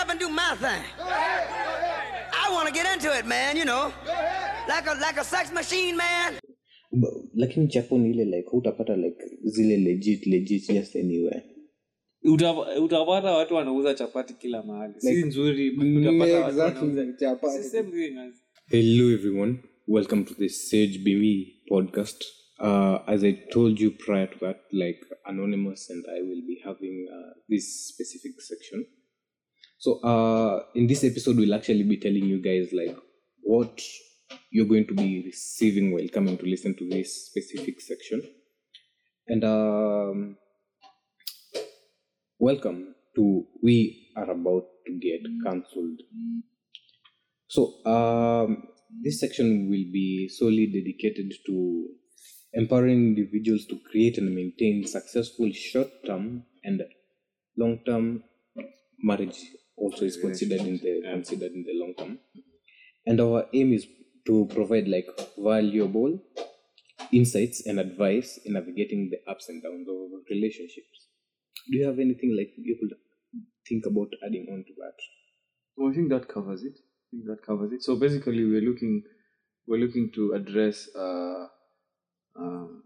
up and do my thing. I want to get into it, man, you know. Like a like a sex machine, man. But, lakini chapo ni ile like hutapata like zile legit legit just anywhere Uta- utapata watu wanauza chapati kila mahali si nzuri but utapata yeah, watu exactly, wanauza- chapati. It's the same thing as- Hello, everyone. Welcome to the Sage Be Me podcast. Uh, as I told you prior to that, like Anonymous and I will be having uh, this specific section. So, uh, in this episode, we'll actually be telling you guys like what you're going to be receiving while coming to listen to this specific section. And um, welcome to We Are About to Get Cancelled. So, um, this section will be solely dedicated to empowering individuals to create and maintain successful short term and long term marriage also is considered in the considered in the long term and our aim is to provide like valuable insights and advice in navigating the ups and downs of relationships do you have anything like you could think about adding on to that Well, I think that covers it. I think that covers it. So basically, we're looking we're looking to address uh, um,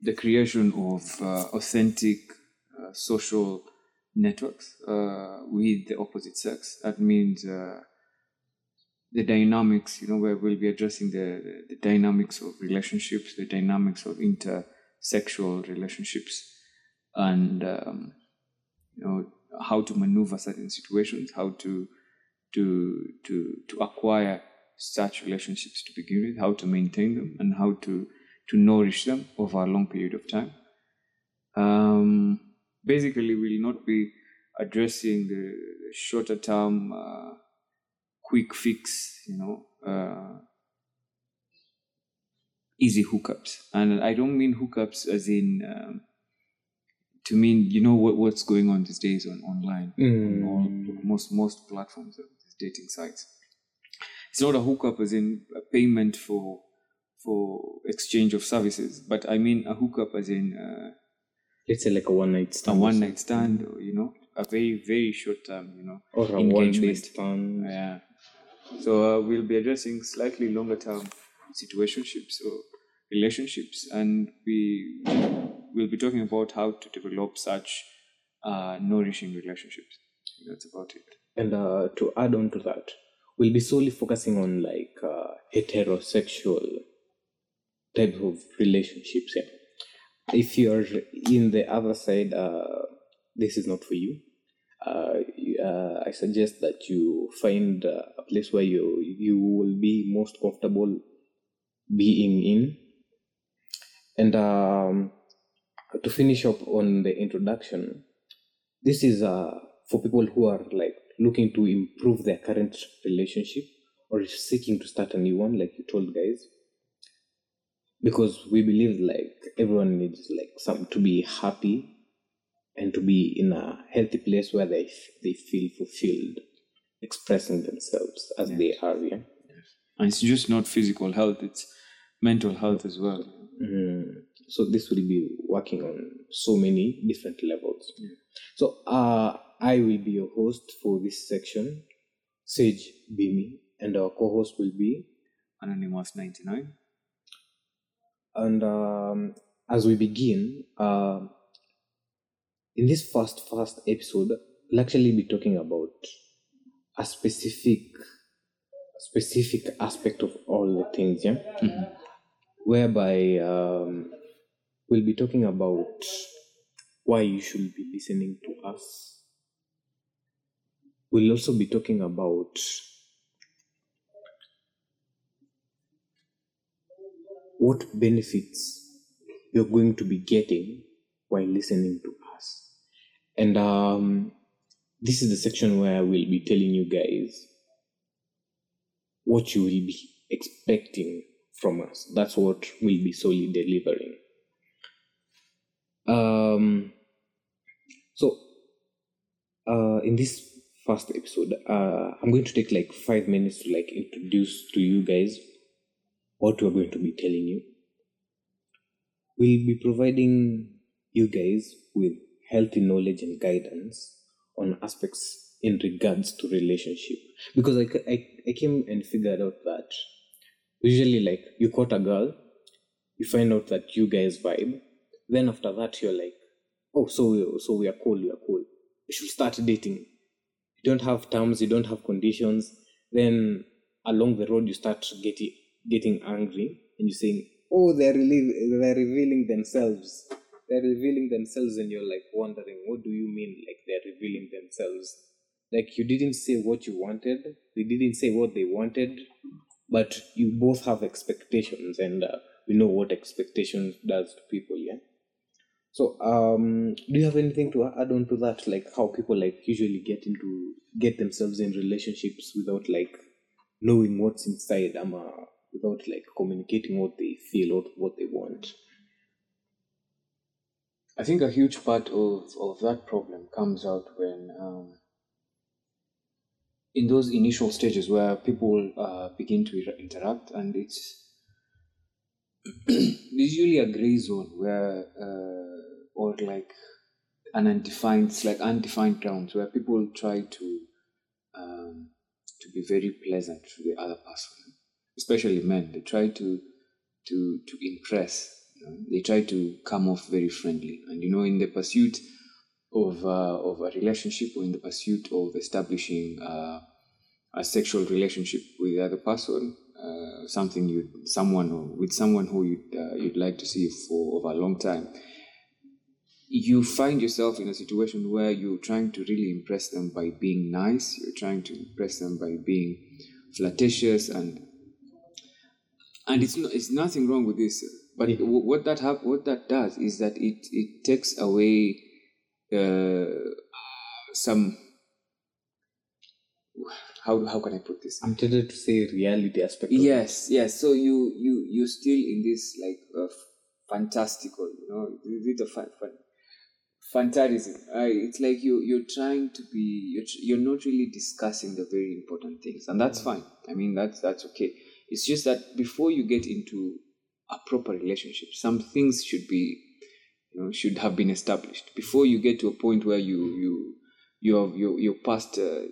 the creation of uh, authentic uh, social networks uh, with the opposite sex. That means uh, the dynamics. You know, where we'll be addressing the, the, dynamics of relationships, the dynamics of intersexual relationships, and um, you know how to maneuver certain situations, how to to to to acquire such relationships to begin with, how to maintain them, and how to to nourish them over a long period of time. Um, basically, we'll not be addressing the shorter term, uh, quick fix, you know, uh, easy hookups, and I don't mean hookups as in. Um, to mean, you know what, what's going on these days on online on all, Mm. most most platforms of these dating sites. It's not a hookup as in a payment for for exchange of services, but I mean a hookup as in uh, let's say like a one night stand or one night stand or you know a very very short term you know or a one day engagement. stand Yeah. So uh, we'll be addressing slightly longer term situationships or relationships, and we will be talking about how to develop such uh, nourishing relationships. That's about it. and uh, to add on to that we'll be solely focusing on like uh, heterosexual type of relationships yeah. If you're in the other side uh, this is not for you uh, uh, I suggest that you find a place where you you will be most comfortable being in. And um, to finish up on the introduction, this is uh, for people who are like looking to improve their current relationship or seeking to start a new one, like you told guys. Because we believe like everyone needs like some to be happy and to be in a healthy place where they they feel fulfilled, expressing themselves as they are. Yeah. And it's just not physical health; it's mental health as well. Mm. So this will be working on so many different levels. So uh, I will be your host for this section, Sage Be Me, and our co-host will be. Anonymous ninety nine. And um, as we begin, um in this first first episode, we'll actually be talking about a specific specific aspect of all the things, yeah. Whereby um, we'll be talking about why you should be listening to us. We'll also be talking about what benefits you're going to be getting while listening to us. And um, this is the section where I will be telling you guys what you will be expecting from us. That's what we'll be solely delivering. Um, so, uh, in this first episode, uh, I'm going to take like five minutes to like introduce to you guys what we're going to be telling you. We'll be providing you guys with healthy knowledge and guidance on aspects in regards to relationship. Because I, I, I came and figured out that usually like you caught a girl you find out that you guys vibe then after that you're like oh so we, so we are cool we are cool. We should start dating. You don't have terms you don't have conditions then along the road you start getting getting angry and you're saying oh they're really they're revealing themselves. They're revealing themselves and you're like wondering what do you mean? Like they're revealing themselves. Like you didn't say what you wanted. They didn't say what they wanted but you both have expectations and uh, we know what expectations does to people yeah? So um do you have anything to add on to that? Like how people like usually get into get themselves in relationships without like knowing what's inside. Um, uh, without like communicating what they feel or what they want. I think a huge part of, of that problem comes out when, um, in those initial stages where people uh, begin to interact, and it's usually a gray zone where, uh, or like an undefined, like undefined grounds where people try to um, to be very pleasant to the other person, especially men. They try to to to impress. You know? They try to come off very friendly, and you know, in the pursuit of uh, of a relationship or in the pursuit of establishing uh, a sexual relationship with the other person, uh, something you someone or with someone who you'd uh, you'd like to see for over a long time. You find yourself in a situation where you're trying to really impress them by being nice. You're trying to impress them by being flirtatious and and it's no, it's nothing wrong with this. But w- what that hap- what that does is that it it takes away uh, some how how can I put this? i'm tempted to say reality aspect. Yes, yes. So you you you're still in this like uh, fantastical, you know, of fun, fun, fantasy. Uh, it's like you you're trying to be you're, you're not really discussing the very important things, and that's fine. I mean that's that's okay. It's just that before you get into a proper relationship, some things should be you know should have been established. Before you get to a point where you you you have you you're past uh,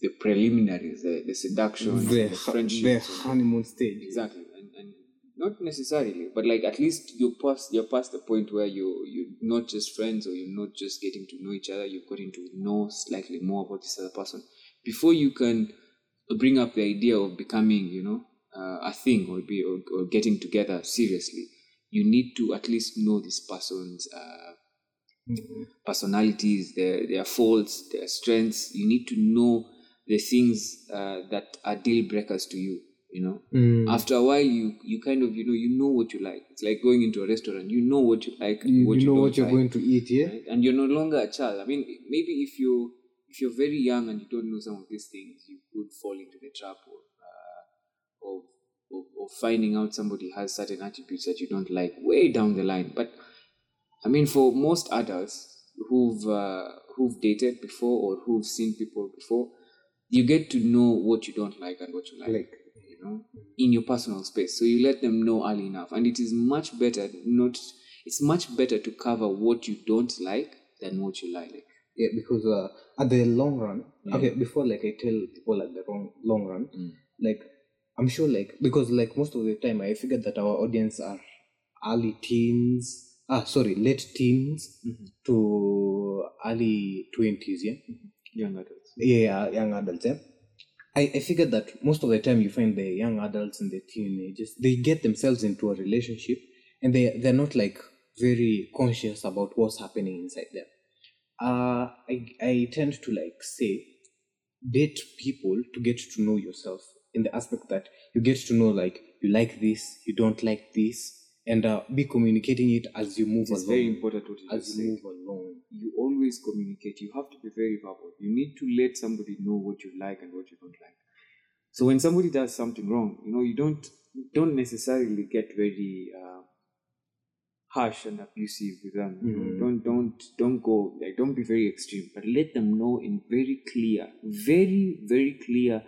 the preliminaries, the, the seduction, the, the friendship, the honeymoon stage. Exactly. And, and not necessarily but like at least you're past you're past the point where you you're not just friends or you're not just getting to know each other you've gotten to know slightly more about this other person. Before you can bring up the idea of becoming you know uh, a thing or be or, or getting together seriously you need to at least know this person's uh, personalities, their their faults, their strengths. You need to know the things uh, that are deal breakers to you. You know, Mm. after a while, you you kind of you know you know what you like. It's like going into a restaurant. You know what you like, you, what you you, know what you're like, going to eat yeah right? and you're no longer a child. I mean, maybe if you if you're very young and you don't know some of these things, you could fall into the trap uh, of, of of finding out somebody has certain attributes that you don't like way down the line. But I mean, for most adults who've uh, who've dated before or who've seen people before, you get to know what you don't like and what you like. like you know, in your personal space. So you let them know early enough, and it is much better not. It's much better to cover what you don't like than what you like. yeah because uh, at the long run Yeah. okay before like i tell people at the wrong long run Mm. like i'm sure like because like most of the time i figured that our audience are early teens ah sorry late teens Mhm. to early 20s yeah? Young adults. yeah young adults yeah. I, I figured that most of the time you find the young adults and the teenagers they get themselves into a relationship and they they're not like very conscious about what's happening inside them. Uh i i tend to like say date people to get to know yourself in the aspect that you get to know like you like this you don't like this and uh, be communicating it as you move It's along very important what you as you move along You always communicate. You have to be very verbal. You need to let somebody know what you like and what you don't like. So when somebody does something wrong, you know, you don't don't necessarily get very uh, harsh and abusive with them. You know, Mhm. Don't don't don't go like don't be very extreme, but let them know in very clear, very very clear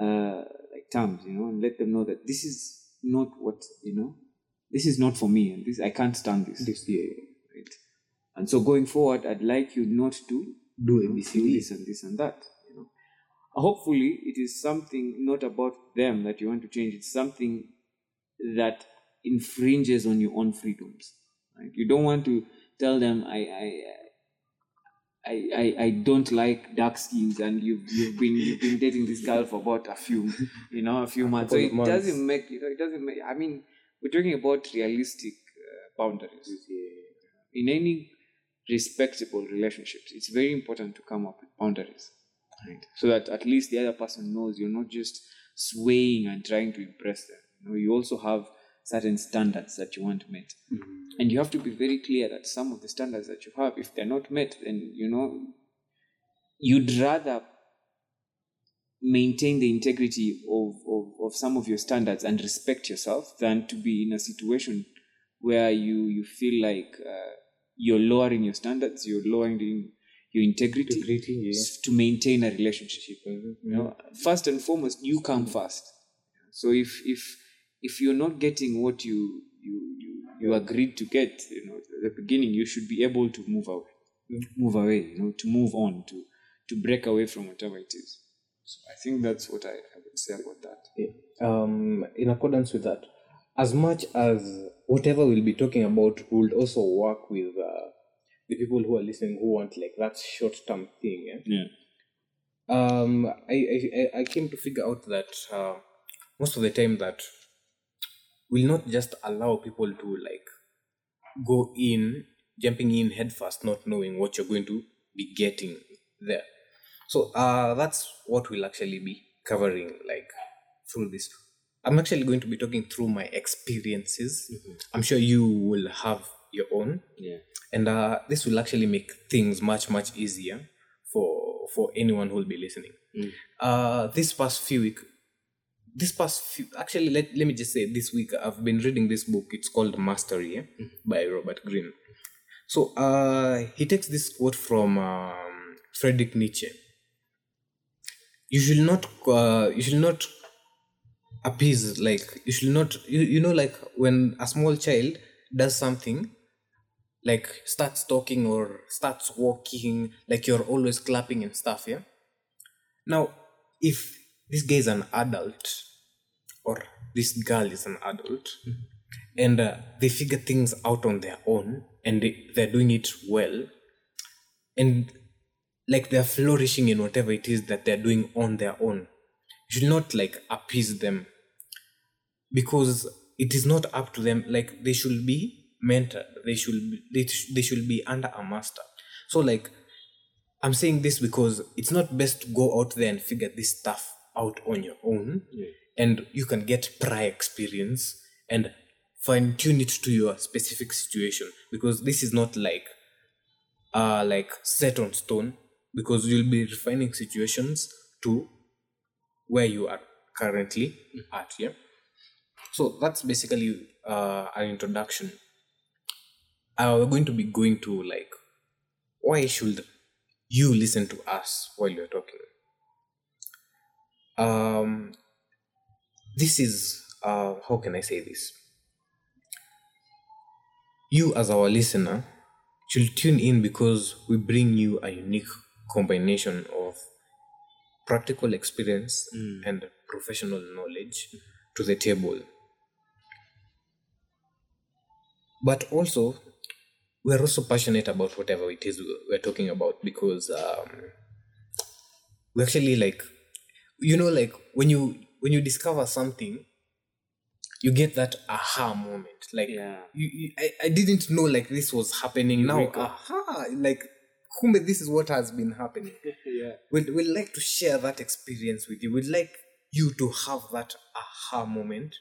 uh, like terms. You know, and let them know that this is not what you know. This is not for me, and this I can't stand this. this yeah, Right. And so going forward, I'd like you not to do you know, do this and this and that. You know, hopefully it is something not about them that you want to change it's something that infringes on your own freedoms right you don't want to tell them i i I, I, I don't like dark skins and you've you've been you've been dating this girl for about a few you know a few months. So it months. doesn't make you know it doesn't make I mean we're talking about realistic uh, boundaries. In any respectable relationships it's very important to come up with boundaries. Right. So that at least the other person knows you're not just swaying and trying to impress them. You know you also have certain standards that you want met and you have to be very clear that some of the standards that you have if they're not met then you know you'd rather maintain the integrity of, of, of some of your standards and respect yourself than to be in a situation where you you feel like uh, you're lowering your standards you're lowering your integrity, Integrity, yeah. to maintain a relationship. You know first and foremost you come first. So if if if you're not getting what you you you, you agreed to get you know at the beginning you should be able to move away move away you know to move on to to break away from whatever it is so i think that's what i, I would say about that um, in accordance with that, as much as whatever we'll be talking about would also work with uh, the people who are listening who want like that short term thing. Yeah? yeah Um, I, I I- I came to figure out that uh, most of the time that will not just allow people to like go in, jumping in headfirst, not knowing what you're going to be getting there. So uh, that's what we'll actually be covering like through this. I'm actually going to be talking through my experiences. I'm sure you will have your own yeah and uh, this will actually make things much much easier for for anyone who will be listening uh this past few week this past few actually let, let me just say this week i've been reading this book. It's called mastery yeah, by robert greene. So uh he takes this quote from um, friedrich nietzsche. You should not uh, you should not appease like you should not you, you know like when a small child does something like starts talking or starts walking like you're always clapping and stuff yeah? Now if this guy is an adult or this girl is an adult and uh, they figure things out on their own and they, they're doing it well and like they're flourishing in whatever it is that they're doing on their own. You should not like appease them because it is not up to them. Like they should be mentored. They should be, they, sh- they should be under a master. So like i'm saying this because it's not best to go out there and figure this stuff out on your own and you can get prior experience and fine tune it to your specific situation because this is not like uh like set on stone because you'll be refining situations to where you are currently at yeah? So that's basically uh, an introduction. Uh, we're going to be going to like why should you listen to us while you're talking? Um this is uh how can i say this? You as our listener should tune in because we bring you a unique combination of practical experience and professional knowledge to the table. But also we're also passionate about whatever it is we- we're talking about because um, we actually like you know like when you when you discover something you get that aha moment like Yeah. you, you I, I didn't know like this was happening now aha like kumbe this is what has been happening yeah we'd, we'd like to share that experience with you. We'd like you to have that aha moment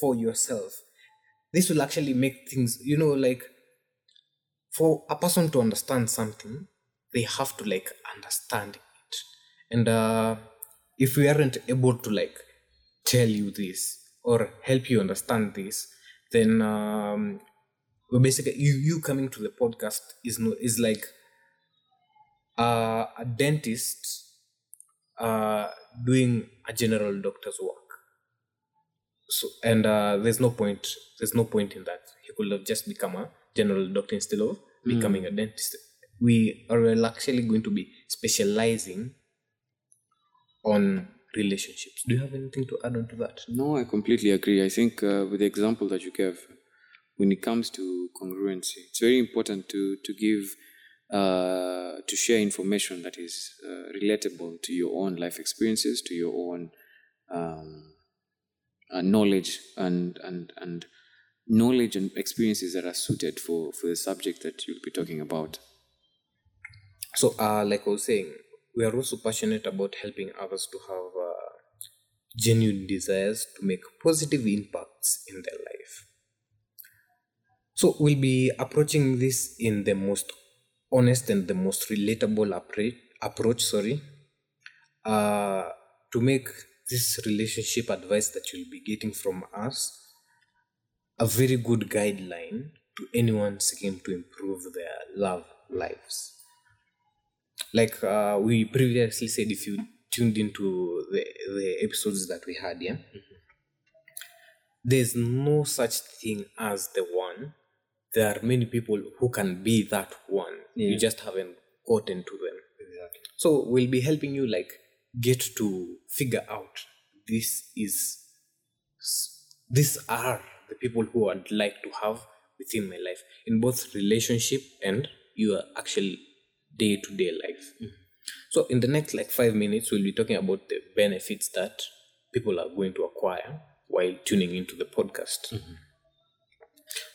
for yourself. This will actually make things, you know, like for a person to understand something, they have to like understand it. And uh, if we aren't able to like tell you this or help you understand this, then um, basically you you coming to the podcast is no is like uh, a dentist uh, doing a general doctor's work. So and uh, there's no point. There's no point in that. He could have just become a general doctor instead of becoming a dentist. We are actually going to be specializing on relationships. Do you have anything to add on to that? No, I completely agree. I think uh, with the example that you gave, when it comes to congruency, it's very important to to give uh, to share information that is uh, relatable to your own life experiences, to your own um, uh, knowledge and and and knowledge and experiences that are suited for for the subject that you'll be talking about. So, uh, like I was saying, we are also passionate about helping others to have uh, genuine desires to make positive impacts in their life. So, we'll be approaching this in the most honest and the most relatable approach. Sorry, uh, to make this relationship advice that you'll be getting from us a very good guideline to anyone seeking to improve their love lives like uh, we previously said if you tuned into the, the episodes that we had yeah? Mm-hmm. There's no such thing as the one. There are many people who can be that one. You just haven't gotten to them. Exactly. so we'll be helping you like get to figure out this is these are the people who I'd like to have within my life in both relationship and your actual day to day life. Mm-hmm. So in the next like five minutes, we'll be talking about the benefits that people are going to acquire while tuning into the podcast.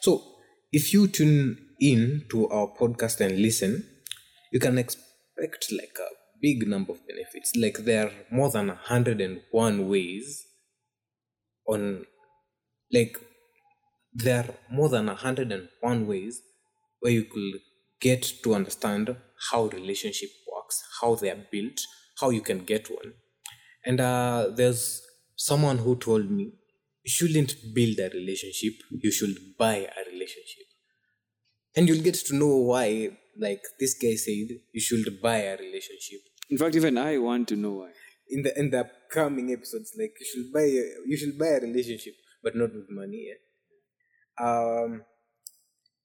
So if you tune in to our podcast and listen, you can expect like a big number of benefits. Like there are more than 101 ways on like there are more than 101 ways where you could get to understand how relationship how they are built how you can get one and uh, there's someone who told me you shouldn't build a relationship you should buy a relationship and you'll get to know why like this guy said you should buy a relationship In fact, even I want to know why. in the in the upcoming episodes like you should buy a, you should buy a relationship but not with money yeah? um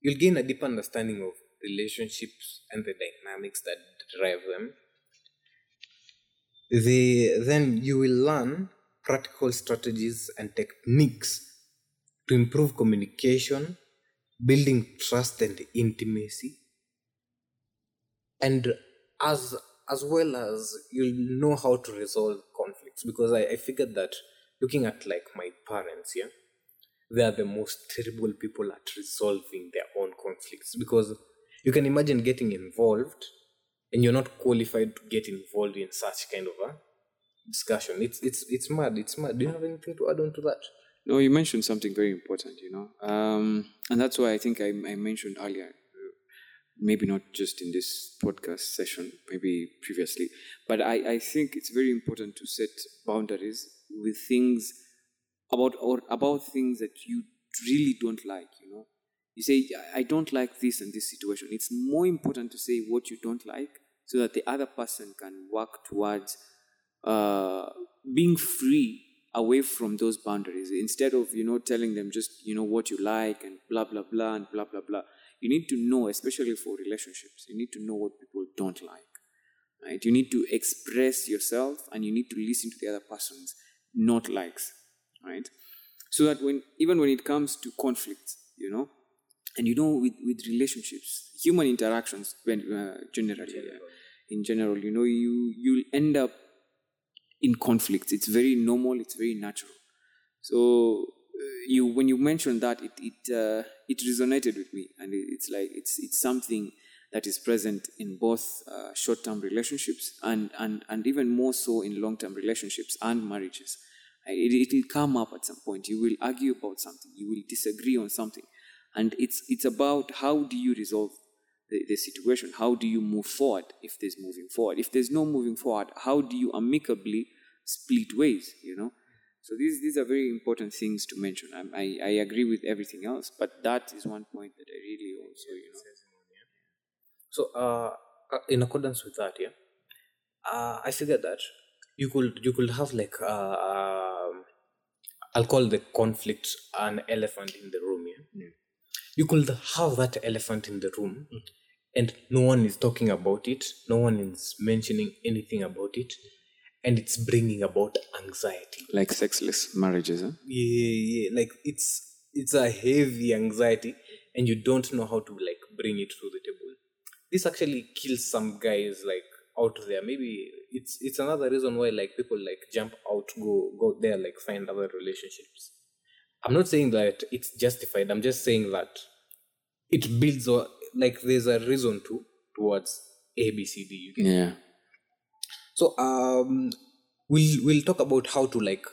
you'll gain a deep understanding of relationships and the dynamics that drive them. The, then you will learn practical strategies and techniques to improve communication building trust and intimacy. And as as well as you'll know how to resolve conflicts because I, I figured that looking at like my parents yeah they are the most terrible people at resolving their own conflicts. Because you can imagine getting involved and you're not qualified to get involved in such kind of a discussion. It's it's it's mad it's mad. Do you have anything to add on to that? No, you mentioned something very important, you know, um, and that's why I think I, I mentioned earlier, uh, maybe not just in this podcast session, maybe previously, but I, I think it's very important to set boundaries with things about or about things that you really don't like. You know, you say "I- don't like this and this situation. It's more important to say what you don't like so that the other person can work towards uh, being free away from those boundaries. Instead of you know telling them just you know what you like and blah blah blah and blah blah blah. You need to know especially for relationships you need to know what people don't like right? You need to express yourself and you need to listen to the other person's not likes right? So that when even when it comes to conflicts you know and you know with, with relationships human interactions when uh, generally yeah, in general you know you you'll end up in conflicts it's very normal it's very natural. So uh, you when you mentioned that it it uh, it resonated with me. And it, it's like it's it's something that is present in both uh, short-term relationships and and and even more so in long-term relationships and marriages. It, it will come up at some point. You will argue about something. You will disagree on something and it's it's about how do you resolve the, the situation? How do you move forward if there's moving forward? If there's no moving forward how do you amicably split ways you know? So these these are very important things to mention. I, I i agree with everything else but that is one point that i really also you know. So, uh, uh, in accordance with that, yeah, uh, I figured that you could you could have like uh, um, I'll call the conflict an elephant in the room. Yeah, you could have that elephant in the room, and no one is talking about it. No one is mentioning anything about it, and it's bringing about anxiety. Like sexless marriages, huh? yeah, yeah like it's it's a heavy anxiety and you don't know how to like bring it to the table. This actually kills some guys like out there. Maybe it's it's another reason why like people like jump out go go there like find other relationships i'm not saying that it's justified. I'm just saying that it builds or like there's a reason to towards a b c d you get Yeah. so um we'll we'll talk about how to like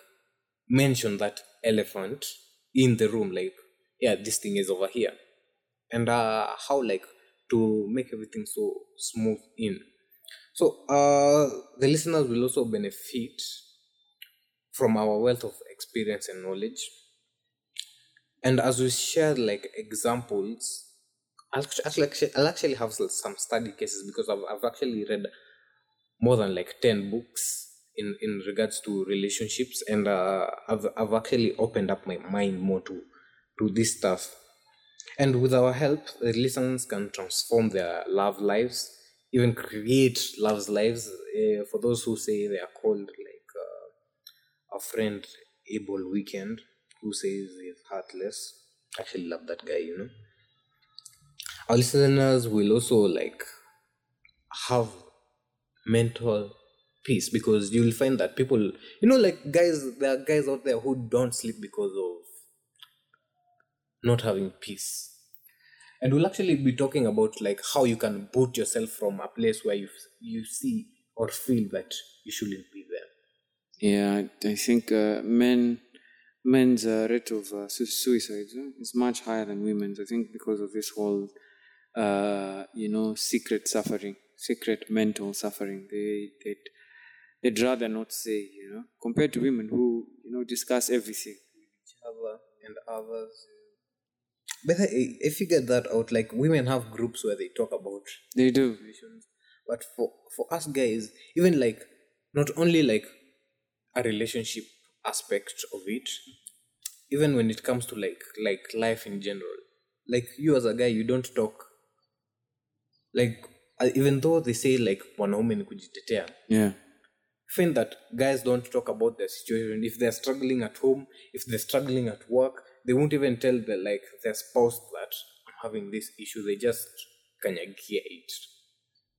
mention that elephant in the room like yeah this thing is over here. And uh how like to make everything so smooth in. So uh the listeners will also benefit from our wealth of experience and knowledge and as we share like examples I'll actually, I'll actually have some study cases because I've, I've actually read more than like 10 books in in regards to relationships and uh, I've, I've actually opened up my mind more to to this stuff. And with our help the listeners can transform their love lives even create love's lives uh, for those who say they are called like uh, a friend Abel Weeknd who says he's heartless. I actually love that guy you know. Our listeners will also like have mental peace because you'll find that people you know like guys there are guys out there who don't sleep because of not having peace. And we'll actually be talking about like how you can boot yourself from a place where you you see or feel that you shouldn't be there. Yeah, I- I think uh, men men's uh, rate of uh, su- suicides uh, is much higher than women's. I think because of this whole, uh, you know, secret suffering, secret mental suffering. They they they'd rather not say, you know, compared to women who you know discuss everything. with each other and others but I, I figured that out like women have groups where they talk about They do. situations. But for for us guys, even like not only like a relationship aspect of it, even when it comes to like like life in general, like you as a guy, you don't talk. Like uh, even though they say like wanaume ni kujitetea, Yeah. find that guys don't talk about their situation. If they're struggling at home, if they're struggling at work, they won't even tell the like their spouse that I'm having this issue. They just kanyagia it.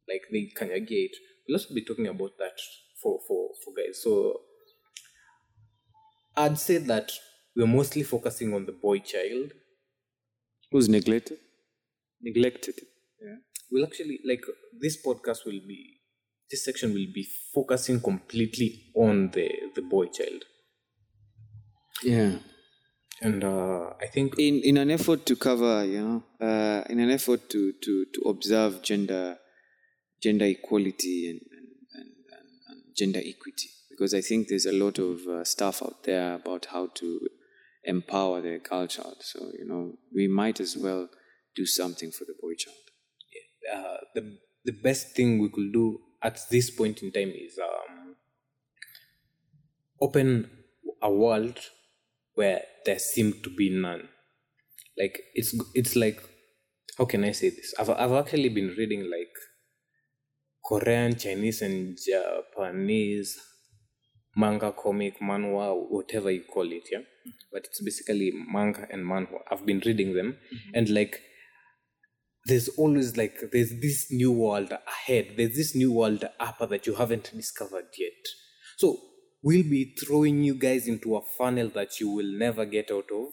Like they kanyagia it. We'll also be talking about that for for for guys. So I'd say that we're mostly focusing on the boy child. Who's neglected? Neglected. Yeah. We'll actually like this podcast will be this section will be focusing completely on the the boy child. Yeah. And uh, I think in in an effort to cover you know uh, in an effort to to to observe gender gender equality and and, and, and, and gender equity because i think there's a lot of uh, stuff out there about how to empower the girl child so you know we might as well do something for the boy child uh, the the best thing we could do at this point in time is um, open a world where there seem to be none. Like it's it's like how can I say this? I've I've actually been reading like Korean, Chinese, and Japanese manga, comic, manhwa, whatever you call it, yeah. But it's basically manga and manhwa. I've been reading them, mm-hmm. and like there's always like there's this new world ahead. There's this new world upper that you haven't discovered yet. So we'll be throwing you guys into a funnel that you will never get out of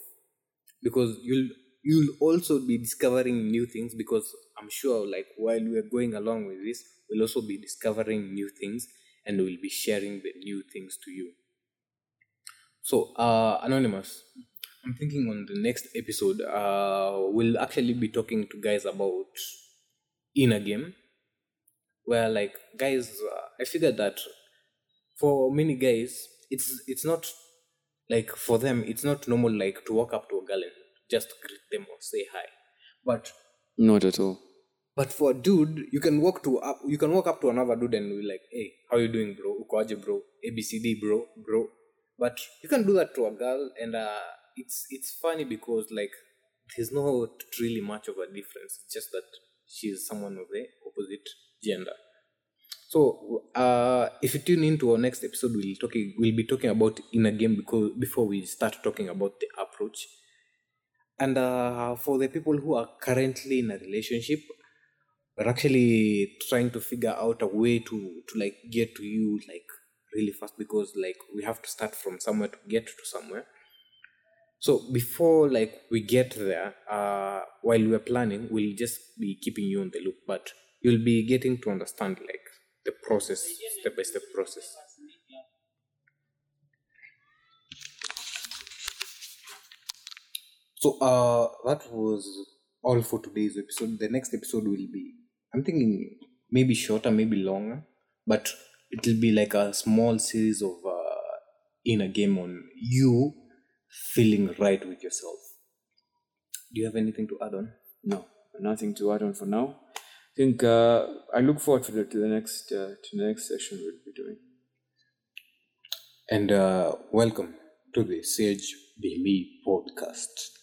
because you'll you'll also be discovering new things because i'm sure like while we're going along with this we'll also be discovering new things and we'll be sharing the new things to you. So uh anonymous I'm thinking on the next episode, uh, we'll actually be talking to guys about inner game, where like guys, uh, I figured that for many guys, it's it's not like for them, it's not normal like to walk up to a girl and just greet them or say hi, but not at all but for a dude, you can walk to up, you can walk up to another dude and be like, "Hey, how you doing, bro? Ukoaje, bro? ABCD, bro, bro." But you can do that to a girl, and uh, it's it's funny because like there's not really much of a difference. It's just that she's someone of the opposite gender. So, uh, if you tune into our next episode, we'll talking we'll be talking about inner game because before we start talking about the approach. And uh, for the people who are currently in a relationship, we're actually trying to figure out a way to to like get to you like really fast because like we have to start from somewhere to get to somewhere. So before like we get there, uh, while we're planning, we'll just be keeping you on the loop, but you'll be getting to understand like the process, step by step process. So uh, that was all for today's episode. The next episode will be, I'm thinking maybe shorter, maybe longer, but it will be like a small series of uh, inner game on you feeling right with yourself. Do you have anything to add on? No, nothing to add on for now. I think uh, I look forward to the, to the next uh, to the next session we'll be doing. And uh, welcome to the Sage Daily Podcast.